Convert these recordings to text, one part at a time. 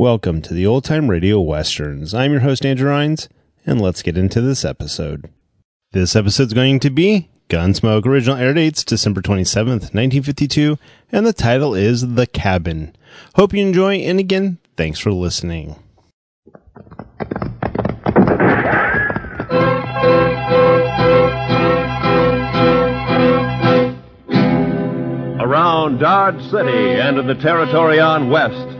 Welcome to the Old Time Radio Westerns. I'm your host, Andrew Rhynes, and let's get into this episode. This episode's going to be Gunsmoke. Original air dates December 27th, 1952, and the title is The Cabin. Hope you enjoy, and again, thanks for listening. Around Dodge City and in the territory on West,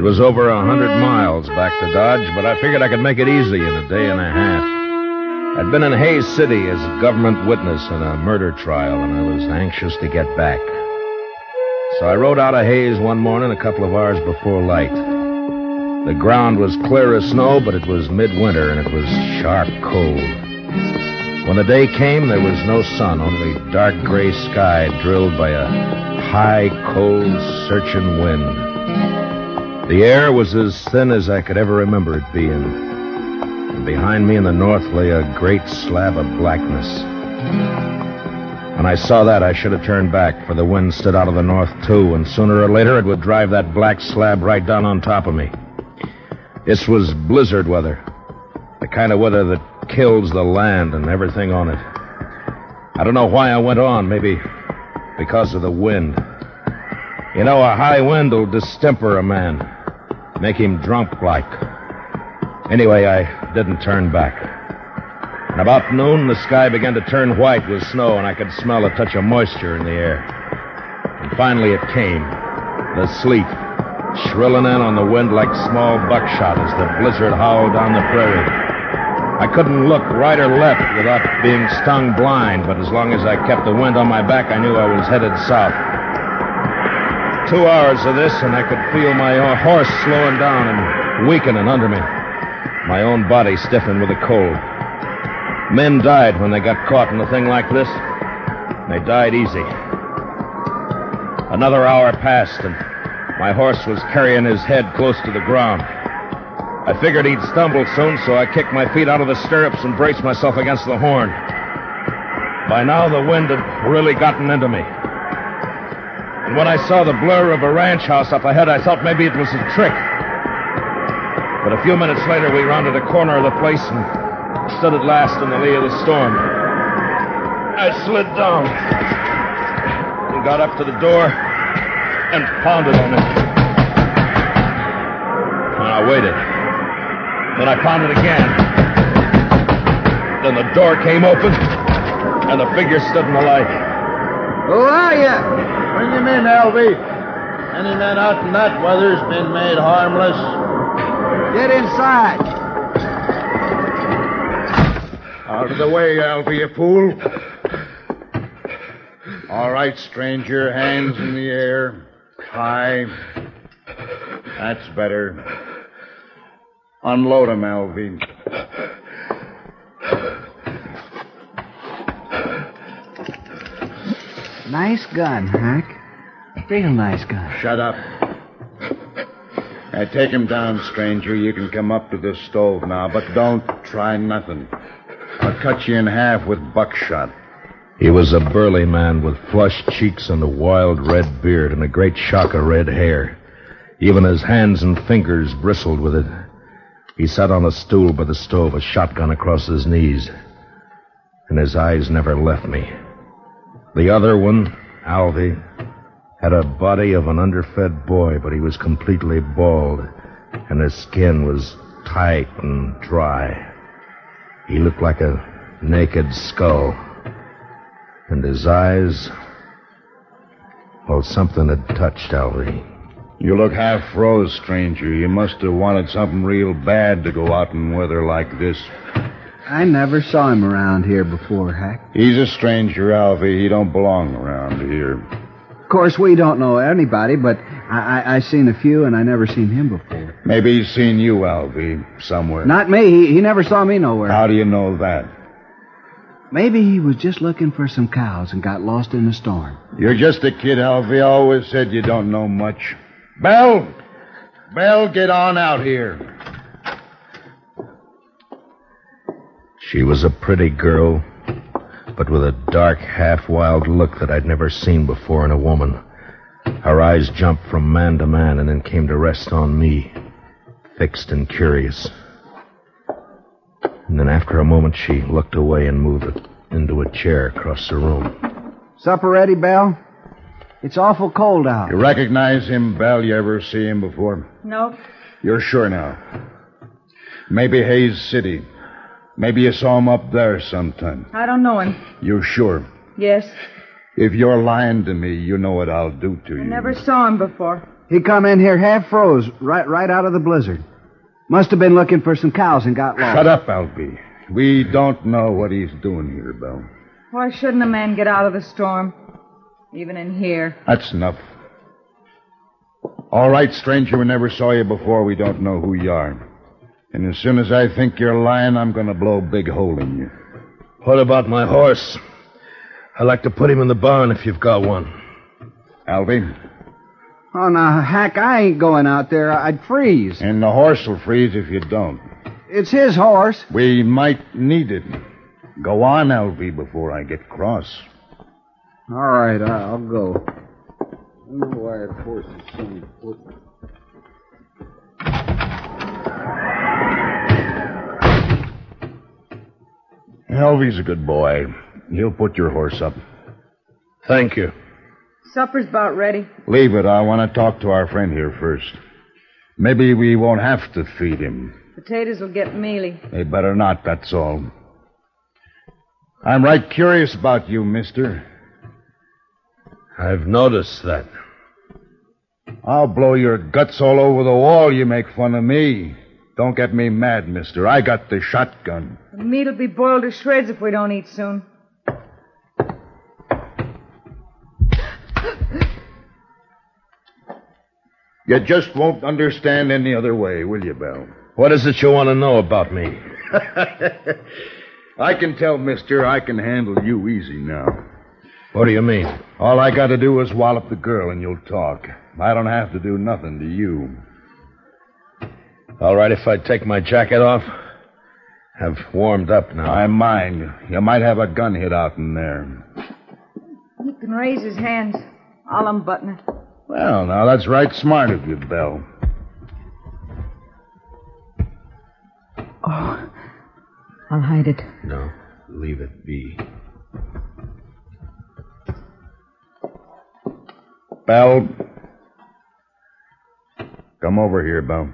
It was over a hundred miles back to Dodge, but I figured I could make it easy in a day and a half. I'd been in Hays City as a government witness in a murder trial, and I was anxious to get back. So I rode out of Hays one morning a couple of hours before light. The ground was clear of snow, but it was midwinter, and it was sharp cold. When the day came, there was no sun, only dark gray sky drilled by a high, cold, searching wind. The air was as thin as I could ever remember it being. And behind me in the north lay a great slab of blackness. When I saw that, I should have turned back, for the wind stood out of the north, too, and sooner or later it would drive that black slab right down on top of me. This was blizzard weather. The kind of weather that kills the land and everything on it. I don't know why I went on. Maybe because of the wind. You know, a high wind will distemper a man, make him drunk like. Anyway, I didn't turn back. And about noon, the sky began to turn white with snow, and I could smell a touch of moisture in the air. And finally it came the sleet, shrilling in on the wind like small buckshot as the blizzard howled down the prairie. I couldn't look right or left without being stung blind, but as long as I kept the wind on my back, I knew I was headed south. Two hours of this, and I could feel my horse slowing down and weakening under me. My own body stiffened with the cold. Men died when they got caught in a thing like this. They died easy. Another hour passed, and my horse was carrying his head close to the ground. I figured he'd stumble soon, so I kicked my feet out of the stirrups and braced myself against the horn. By now, the wind had really gotten into me. And when I saw the blur of a ranch house up ahead, I thought maybe it was a trick. But a few minutes later, we rounded a corner of the place and stood at last in the lee of the storm. I slid down and got up to the door and pounded on it. And I waited. Then I pounded again. Then the door came open, and a figure stood in the light. Who are you? Bring him in, Alvy. Any man out in that weather's been made harmless. Get inside. Out of the way, Alvy, you fool. All right, stranger. Hands in the air. High. That's better. Unload him, Alvy. Nice gun, Hack. Real nice gun. Shut up. Now, take him down, stranger. You can come up to the stove now, but don't try nothing. I'll cut you in half with buckshot. He was a burly man with flushed cheeks and a wild red beard and a great shock of red hair. Even his hands and fingers bristled with it. He sat on a stool by the stove, a shotgun across his knees. And his eyes never left me. The other one, Alvy, had a body of an underfed boy, but he was completely bald, and his skin was tight and dry. He looked like a naked skull. And his eyes. Well, something had touched Alvy. You look half froze, stranger. You must have wanted something real bad to go out in weather like this. I never saw him around here before, Hack. He's a stranger, Alvy. He don't belong around here. Of course, we don't know anybody, but I, I, I seen a few, and I never seen him before. Maybe he's seen you, Alvy, somewhere. Not me. He, he never saw me nowhere. How do you know that? Maybe he was just looking for some cows and got lost in the storm. You're just a kid. I always said you don't know much. Belle! Belle, get on out here. She was a pretty girl, but with a dark, half wild look that I'd never seen before in a woman. Her eyes jumped from man to man and then came to rest on me, fixed and curious. And then after a moment, she looked away and moved into a chair across the room. Supper ready, Belle? It's awful cold out. You recognize him, Belle? You ever see him before? Nope. You're sure now? Maybe Hays City. Maybe you saw him up there sometime. I don't know him. You sure? Yes. If you're lying to me, you know what I'll do to you. I never saw him before. He come in here half froze, right right out of the blizzard. Must have been looking for some cows and got lost. Shut up, Alvy. We don't know what he's doing here, Belle. Why shouldn't a man get out of the storm? Even in here. That's enough. All right, stranger, we never saw you before. We don't know who you are. And as soon as I think you're lying, I'm going to blow a big hole in you. What about my horse? I'd like to put him in the barn if you've got one. Alvy? Oh, now, Hack, I ain't going out there. I'd freeze. And the horse will freeze if you don't. It's his horse. We might need it. Go on, Alvy, before I get cross. All right, I'll go. I don't know why that horse is so important. Alvy's a good boy. He'll put your horse up. Thank you. Supper's about ready. Leave it. I want to talk to our friend here first. Maybe we won't have to feed him. Potatoes will get mealy. They better not, that's all. I'm right curious about you, mister. I've noticed that. I'll blow your guts all over the wall. You make fun of me. Don't get me mad, mister. I got the shotgun. The meat'll be boiled to shreds if we don't eat soon. You just won't understand any other way, will you, Belle? What is it you want to know about me? I can tell, mister, I can handle you easy now. What do you mean? All I got to do is wallop the girl and you'll talk. I don't have to do nothing to you. All right if I take my jacket off? I've warmed up now. I mind. You might have a gun hid out in there. He can raise his hands. I'll unbutton it. Well, now that's right smart of you, Belle. Oh, I'll hide it. No, leave it be. Belle. Come over here, Belle.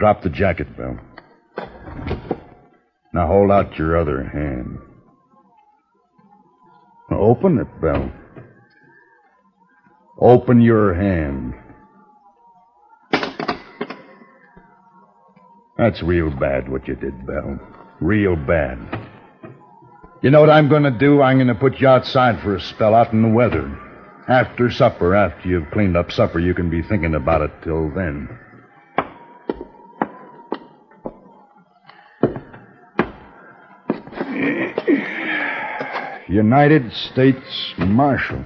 Drop the jacket, Bill. Now hold out your other hand. Open it, Bill. Open your hand. That's real bad what you did, Belle. Real bad. You know what I'm going to do? I'm going to put you outside for a spell out in the weather. After supper, after you've cleaned up supper, you can be thinking about it till then. United States Marshal.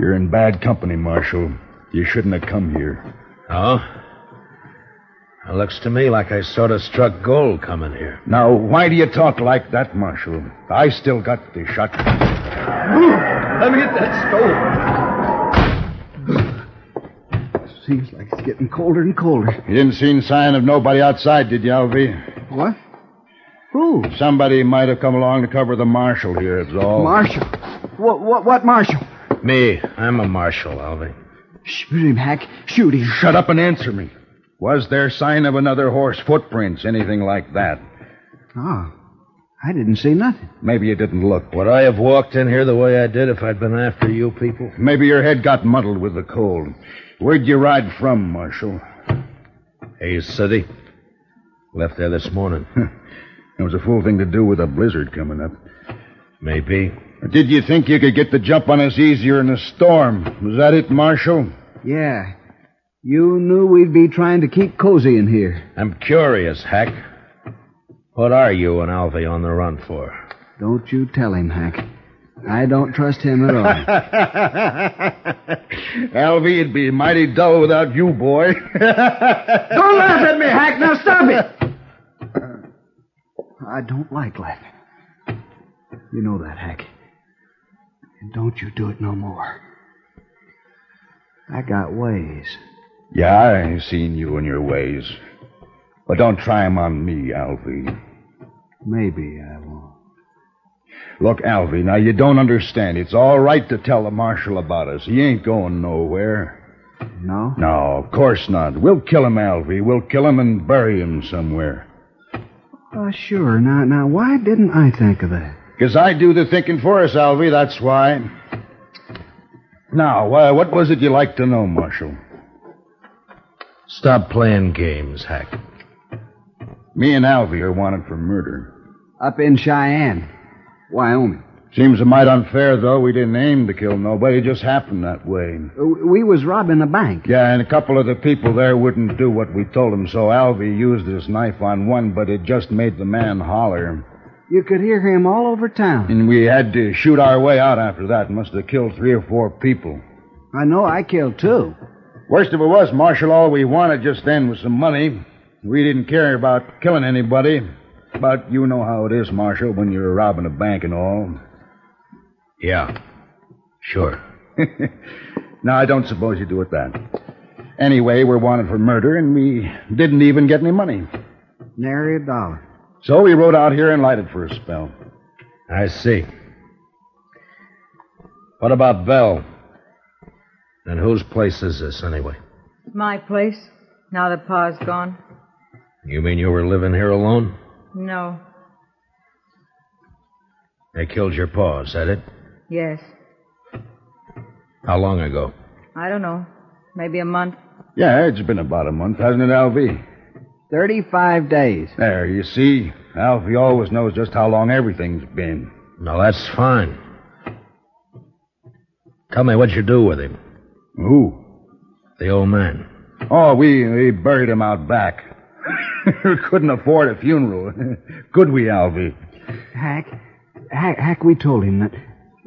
You're in bad company, Marshal. You shouldn't have come here. Oh? It looks to me like I sort of struck gold coming here. Now, why do you talk like that, Marshal? I still got the shotgun. Let me get that stove. Seems like it's getting colder and colder. You didn't see any sign of nobody outside, did you, Alvy? What? Who? Somebody might have come along to cover the marshal here, it's all. Marshal. What, what, what marshal? Me. I'm a marshal, Alvy. Shoot him, Hack. Shoot him. Shut up and answer me. Was there sign of another horse, footprints, anything like that? Oh, I didn't see nothing. Maybe you didn't look. Would I have walked in here the way I did if I'd been after you people? Maybe your head got muddled with the cold. Where'd you ride from, Marshal? Hays City. Left there this morning. It was a fool thing to do with a blizzard coming up. Maybe. Did you think you could get the jump on us easier in a storm? Was that it, Marshal? Yeah. You knew we'd be trying to keep cozy in here. I'm curious, Hack. What are you and Alvy on the run for? Don't you tell him, Hack. I don't trust him at all. Alvy, it'd be mighty dull without you, boy. don't laugh at me, Hack. Now stop it. I don't like laughing. You know that, Hack. And don't you do it no more. I got ways. Yeah, I seen you and your ways. But don't try 'em on me, Alvy. Maybe I won't. Look, Alvy, now you don't understand. It's all right to tell the marshal about us. He ain't going nowhere. No? No, of course not. We'll kill him, Alvy. We'll kill him and bury him somewhere. Oh, sure. Now, now, why didn't I think of that? Because I do the thinking for us, Alvy, that's why. Now, uh, what was it you like to know, Marshal? Stop playing games, Hack. Me and Alvy are wanted for murder. Up in Cheyenne, Wyoming. Seems a mite unfair, though. We didn't aim to kill nobody. It just happened that way. We was robbing a bank. Yeah, and a couple of the people there wouldn't do what we told them, so Alvy used his knife on one, but it just made the man holler. You could hear him all over town. And we had to shoot our way out after that. Must have killed three or four people. I know I killed two. Worst of it was, Marshal, all we wanted just then was some money. We didn't care about killing anybody. But you know how it is, Marshal, when you're robbing a bank and all. Yeah. Sure. no, I don't suppose you do it that. Anyway, we're wanted for murder, and we didn't even get any money. Nary a dollar. So we rode out here and lighted for a spell. I see. What about Belle? And whose place is this, anyway? My place, now that Pa's gone. You mean you were living here alone? No. They killed your pa, is that it? Yes. How long ago? I don't know. Maybe a month. Yeah, it's been about a month, hasn't it, Alvy? Thirty-five days. There, you see. Alvy always knows just how long everything's been. No, that's fine. Tell me what you do with him. Who? The old man. Oh, we, we buried him out back. Couldn't afford a funeral. Could we, Alvy? Hack, Hack, Hack, we told him that.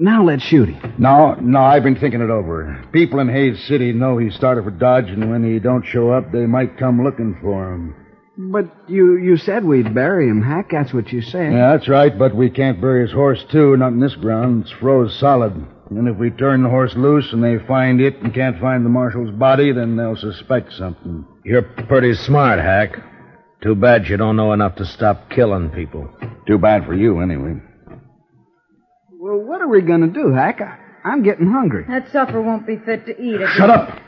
Now let's shoot him. No, no, I've been thinking it over. People in Hays City know he started for Dodge, and when he don't show up, they might come looking for him. But you, you said we'd bury him, Hack. That's what you said. Yeah, that's right, but we can't bury his horse, too. Not in this ground. It's froze solid. And if we turn the horse loose and they find it and can't find the marshal's body, then they'll suspect something. You're pretty smart, Hack. Too bad you don't know enough to stop killing people. Too bad for you, anyway. Well, what are we going to do, Hack? I, I'm getting hungry. That supper won't be fit to eat. Shut we- up!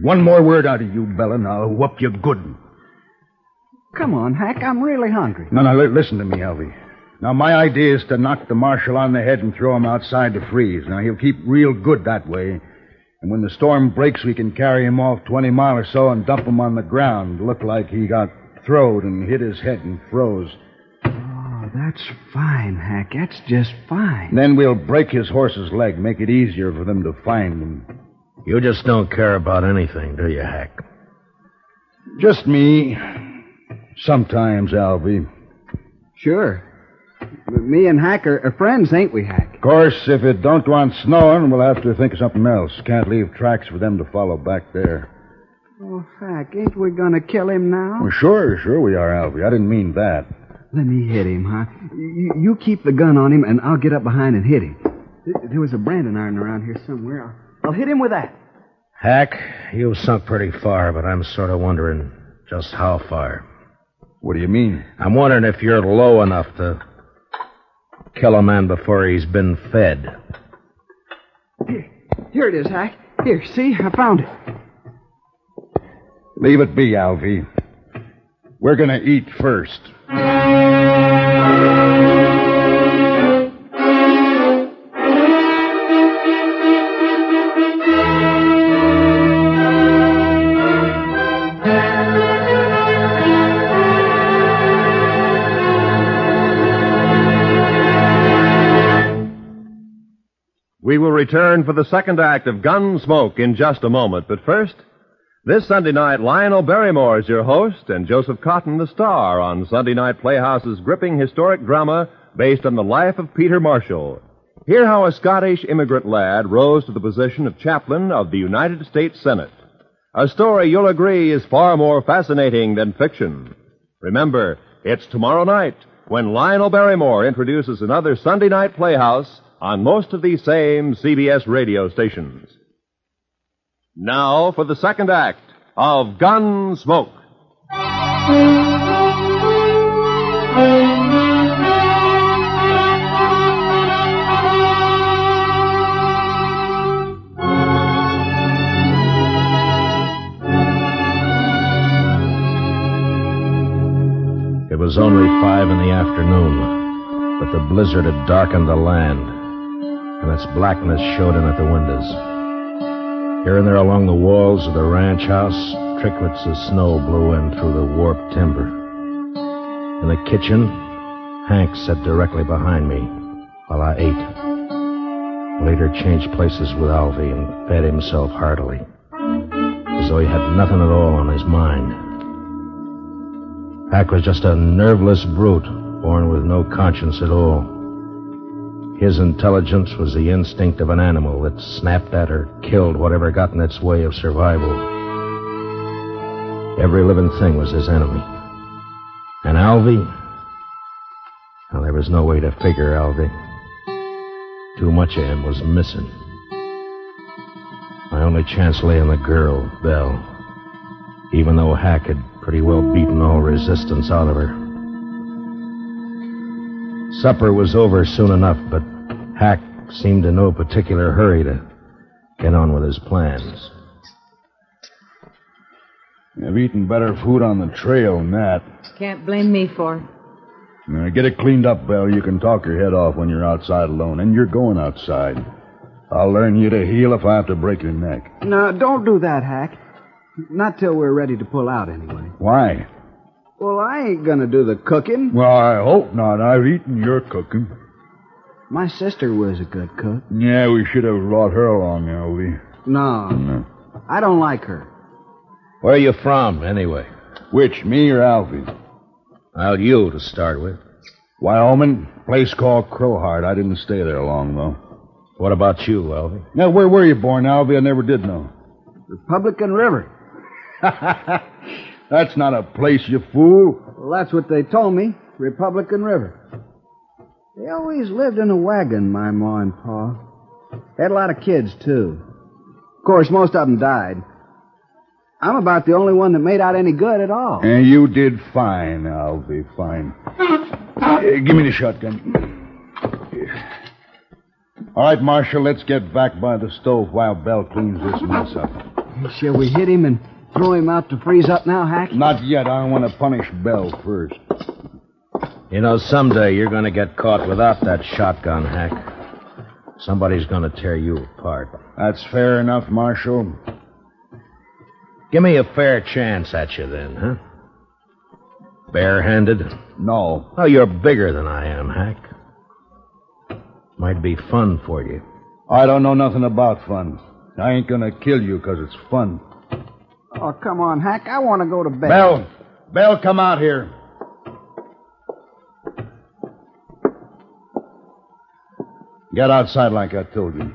One more word out of you, Bella, and I'll whoop you good. Come on, Hack. I'm really hungry. No, no, li- listen to me, Alvy. Now, my idea is to knock the marshal on the head and throw him outside to freeze. Now, he'll keep real good that way. And when the storm breaks, we can carry him off 20 mile or so and dump him on the ground. Look like he got throwed and hit his head and froze. That's fine, Hack. That's just fine. Then we'll break his horse's leg, make it easier for them to find him. You just don't care about anything, do you, Hack? Just me. Sometimes, Alvy. Sure. Me and Hack are, are friends, ain't we, Hack? Of course, if it don't go on snowing, we'll have to think of something else. Can't leave tracks for them to follow back there. Oh, Hack, ain't we gonna kill him now? Well, sure, sure we are, Alvy. I didn't mean that. Let me hit him, huh? You, you keep the gun on him, and I'll get up behind and hit him. Th- There was a branding iron around here somewhere. I'll, I'll hit him with that. Hack, you've sunk pretty far, but I'm sort of wondering just how far. What do you mean? I'm wondering if you're low enough to kill a man before he's been fed. Here, here it is, Hack. Here, see? I found it. Leave it be, Alvy. We're gonna eat first. We will return for the second act of Gunsmoke in just a moment, but first, this Sunday night, Lionel Barrymore is your host and Joseph Cotten the star on Sunday Night Playhouse's gripping historic drama based on the life of Peter Marshall. Hear how a Scottish immigrant lad rose to the position of chaplain of the United States Senate. A story you'll agree is far more fascinating than fiction. Remember, it's tomorrow night when Lionel Barrymore introduces another Sunday Night Playhouse on most of these same CBS radio stations. Now for the second act of Gunsmoke. It was only five in the afternoon, but the blizzard had darkened the land, and its blackness showed in at the windows. Here and there along the walls of the ranch house, tricklets of snow blew in through the warped timber. In the kitchen, Hack sat directly behind me while I ate. Later changed places with Alvy and fed himself heartily, as though he had nothing at all on his mind. Hack was just a nerveless brute, born with no conscience at all. His intelligence was the instinct of an animal that snapped at or killed whatever got in its way of survival. Every living thing was his enemy. And Alvy? Well, there was no way to figure Alvy. Too much of him was missing. My only chance lay in the girl, Belle. Even though Hack had pretty well beaten all resistance out of her. Supper was over soon enough, but Hack seemed in no particular hurry to get on with his plans. I've eaten better food on the trail than that. Can't blame me for it. Now, get it cleaned up, Belle. You can talk your head off when you're outside alone, and you're going outside. I'll learn you to heal if I have to break your neck. No, don't do that, Hack. Not till we're ready to pull out, anyway. Why? Well, I ain't gonna do the cooking. Well, I hope not. I've eaten your cooking. My sister was a good cook. Yeah, we should have brought her along, Alvy. No, No. I don't like her. Where are you from, anyway? Which, me or Alvy? Well, you to start with. Wyoming, place called Crowheart. I didn't stay there long, though. What about you, Alvy? Now, where were you born, Alvy? I never did know. Republican River. That's not a place, you fool. Well, that's what they told me. Republican River. They always lived in a wagon, my ma and pa. They Had a lot of kids, too. Of course, most of them died. I'm about the only one that made out any good at all. And you did fine, Alvy, fine. Uh, give me the shotgun. All right, Marshal, let's get back by the stove while Belle cleans this mess up. Shall we hit him and throw him out to freeze up now, Hack? Not yet. I want to punish Belle first. You know, someday you're going to get caught without that shotgun, Hack. Somebody's going to tear you apart. That's fair enough, Marshal. Give me a fair chance at you then, huh? Barehanded? No. Oh, you're bigger than I am, Hack. Might be fun for you. I don't know nothing about fun. I ain't gonna kill you 'cause it's fun. Oh, come on, Hack. I want to go to bed. Belle! Belle, come out here. Get outside like I told you.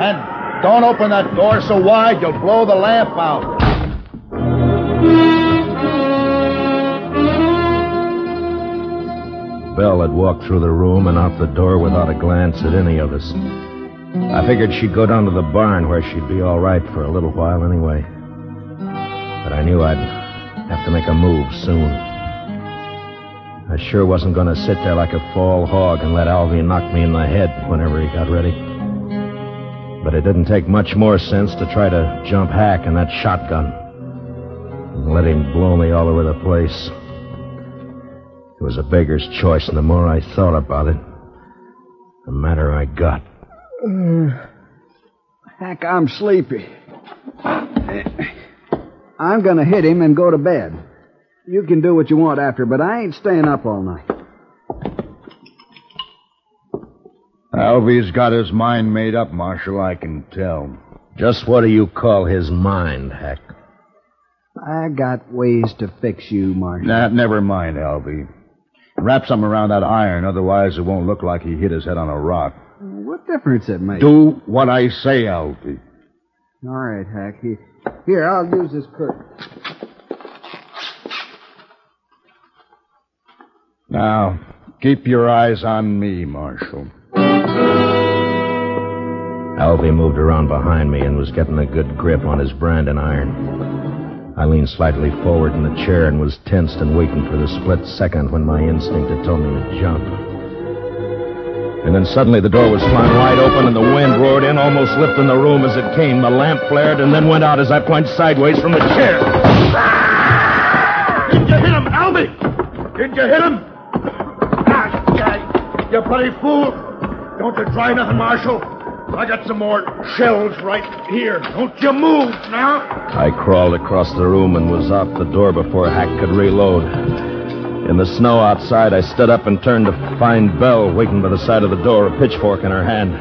And don't open that door so wide you'll blow the lamp out. Belle had walked through the room and out the door without a glance at any of us. I figured she'd go down to the barn where she'd be all right for a little while anyway. But I knew I'd have to make a move soon. I sure wasn't going to sit there like a fall hog and let Alvy knock me in the head whenever he got ready. But it didn't take much more sense to try to jump Hack in that shotgun and let him blow me all over the place. It was a beggar's choice, and the more I thought about it, the madder I got. Uh, Hack, I'm sleepy. I'm going to hit him and go to bed. You can do what you want after, but I ain't staying up all night. Alvy's got his mind made up, Marshal, I can tell. Just what do you call his mind, Hack? I got ways to fix you, Marshal. Nah, never mind, Alvy. Wrap something around that iron, otherwise it won't look like he hit his head on a rock. What difference it makes? Do what I say, Alvy. All right, Hack. Here, here, I'll use this curtain. Now, keep your eyes on me, Marshal. Alvy moved around behind me and was getting a good grip on his branding iron. I leaned slightly forward in the chair and was tensed and waiting for the split second when my instinct had told me to jump. And then suddenly the door was flung wide open and the wind roared in, almost lifting the room as it came. The lamp flared and then went out as I plunged sideways from the chair. Did you hit him, Alvy? Did you hit him? Ah, you bloody fool! Don't you try nothing, Marshal. I got some more shells right here. Don't you move now. I crawled across the room and was out the door before Hack could reload. In the snow outside, I stood up and turned to find Belle waiting by the side of the door, a pitchfork in her hand.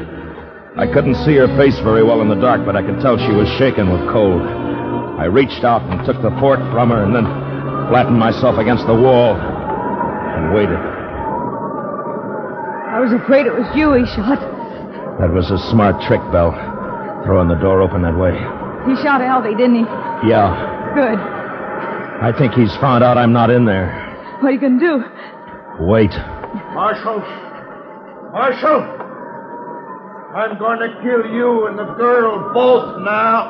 I couldn't see her face very well in the dark, but I could tell she was shaking with cold. I reached out and took the fork from her and then flattened myself against the wall and waited. I was afraid it was you he shot. That was a smart trick, Belle, throwing the door open that way. He shot Alvy, didn't he? Yeah, Good. I think he's found out I'm not in there. What are you going to do? Wait. Marshal. Marshal. I'm going to kill you and the girl both now.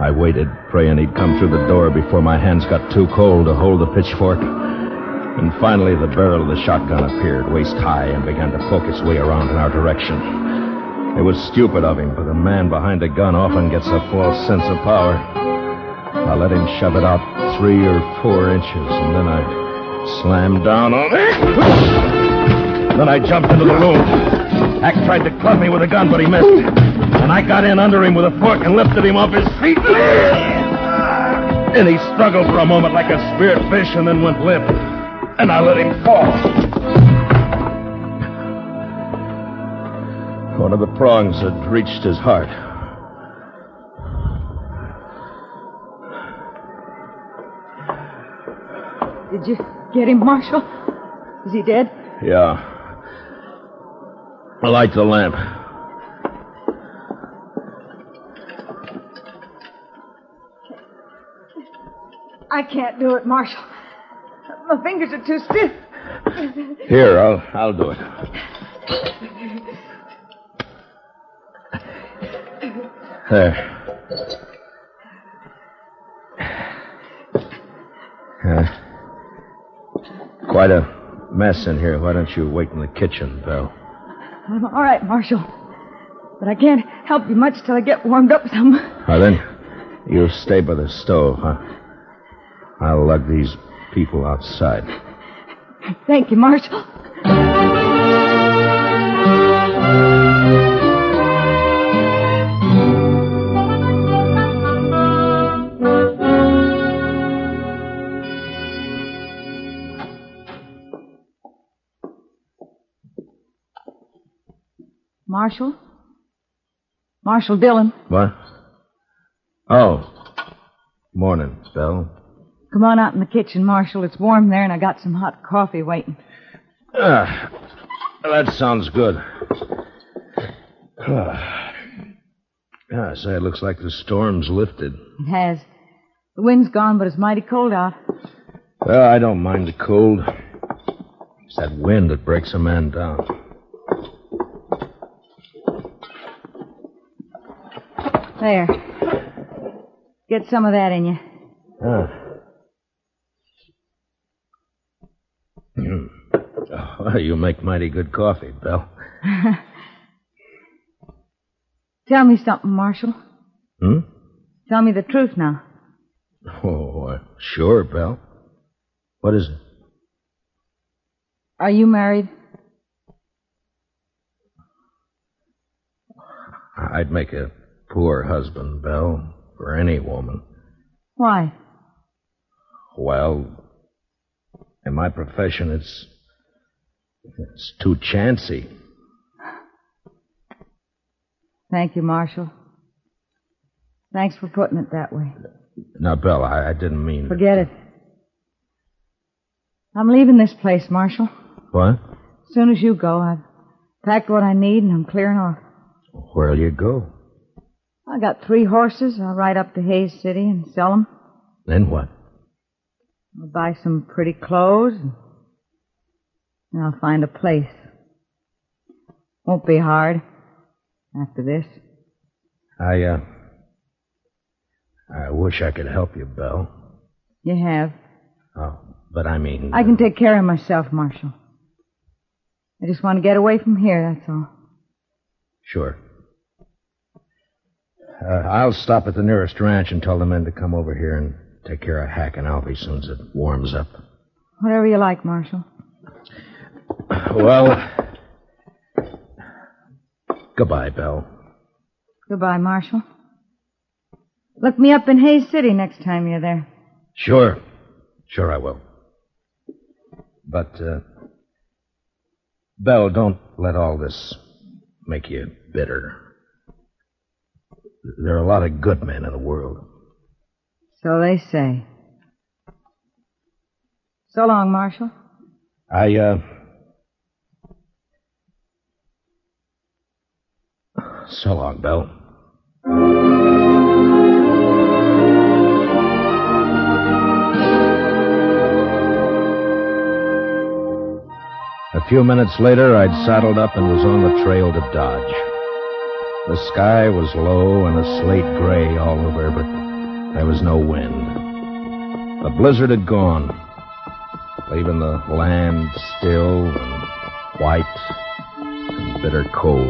I waited, praying he'd come through the door before my hands got too cold to hold the pitchfork. And finally, the barrel of the shotgun appeared, waist high, and began to poke its way around in our direction. It was stupid of him, but a man behind a gun often gets a false sense of power. I let him shove it out three or four inches, and then I slammed down on it. Then I jumped into the room. Hack tried to club me with a gun, but he missed. And I got in under him with a fork and lifted him off his feet. And he struggled for a moment like a speared fish and then went limp. And I let him fall. One of the prongs had reached his heart. Did you get him, Marshal? Is he dead? Yeah. I light the lamp. I can't do it, Marshal. My fingers are too stiff. Here, I'll I'll do it. There. Quite a mess in here. Why don't you wait in the kitchen, Belle? I'm all right, Marshal. but I can't help you much till I get warmed up some. Now then, you'll stay by the stove, huh? I'll lug these people outside. Thank you, Marshal. Marshal? Marshal Dillon, What? Oh. Morning, Belle. come on out in the kitchen, Marshal. It's warm there, and I got some hot coffee waiting. Ah, that sounds good. Ah. Yeah, say, it looks like the storm's lifted. It has. The wind's gone, but it's mighty cold out. Well, I don't mind the cold. It's that wind that breaks a man down. There. Get some of that in you. Ah. Hmm. Oh, well, you make mighty good coffee, Belle. Tell me something, Marshal. Hmm? Tell me the truth now. Oh, uh, sure, Belle. What is it? Are you married? I'd make a poor husband, Belle, for any woman. Why? Well, in my profession, it's it's too chancy. Thank you, Marshal. Thanks for putting it that way. Now, Belle, I, I didn't mean. Forget it. I'm leaving this place, Marshal. What? As soon as you go, I've packed what I need and I'm clearing off. Where'll you go? I got three horses. I'll ride up to Hays City and sell them. Then what? I'll buy some pretty clothes and I'll find a place. Won't be hard after this. I, uh. I wish I could help you, Belle. You have. Oh, but I mean. I can take care of myself, Marshal. I just want to get away from here, that's all. Sure. Uh, I'll stop at the nearest ranch and tell the men to come over here and take care of Hack and Alvy as soon as it warms up. Whatever you like, Marshal. Well, goodbye, Belle. Goodbye, Marshal. Look me up in Hays City next time you're there. Sure. Sure, I will. But, uh, Belle, don't let all this make you bitter. There are a lot of good men in the world. So they say. So long, Marshal. I, uh. So long, Belle. A few minutes later, I'd saddled up and was on the trail to Dodge. The sky was low and a slate gray all over, but there was no wind. The blizzard had gone, leaving the land still and white and bitter cold.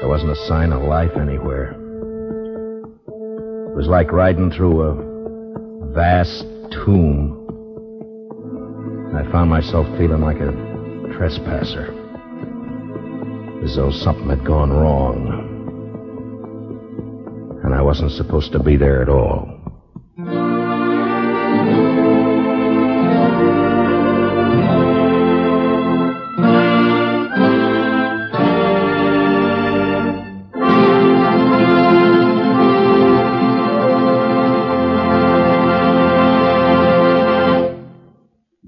There wasn't a sign of life anywhere. It was like riding through a vast tomb. I found myself feeling like a trespasser, as though something had gone wrong. And I wasn't supposed to be there at all.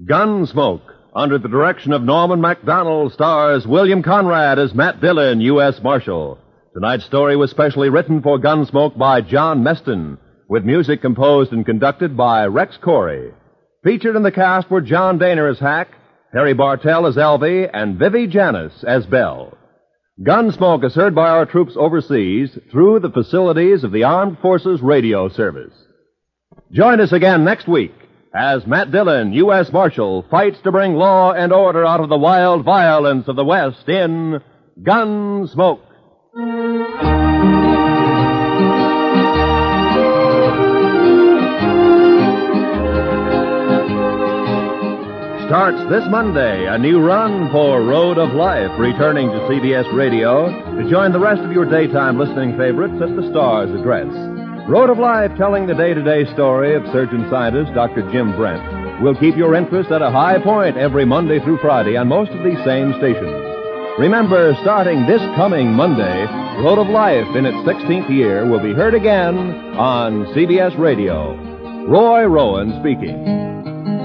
Gunsmoke, under the direction of Norman Macdonnell, stars William Conrad as Matt Dillon, U.S. Marshal. Tonight's story was specially written for Gunsmoke by John Meston, with music composed and conducted by Rex Koury. Featured in the cast were John Dehner as Hack, Harry Bartell as Elvie, and Vivi Janiss as Belle. Gunsmoke is heard by our troops overseas through the facilities of the Armed Forces Radio Service. Join us again next week as Matt Dillon, U.S. Marshal, fights to bring law and order out of the wild violence of the West in Gunsmoke. Starts this Monday a new run for Road of Life, returning to CBS Radio to join the rest of your daytime listening favorites at the Star's address. Road of Life, telling the day to day story of surgeon scientist Dr. Jim Brent, will keep your interest at a high point every Monday through Friday on most of these same stations. Remember, starting this coming Monday, Road of Life in its 16th year will be heard again on CBS Radio. Roy Rowan speaking.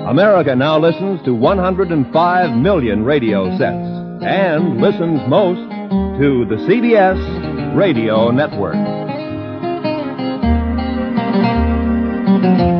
America now listens to 105 million radio sets and listens most to the CBS Radio Network. Thank you.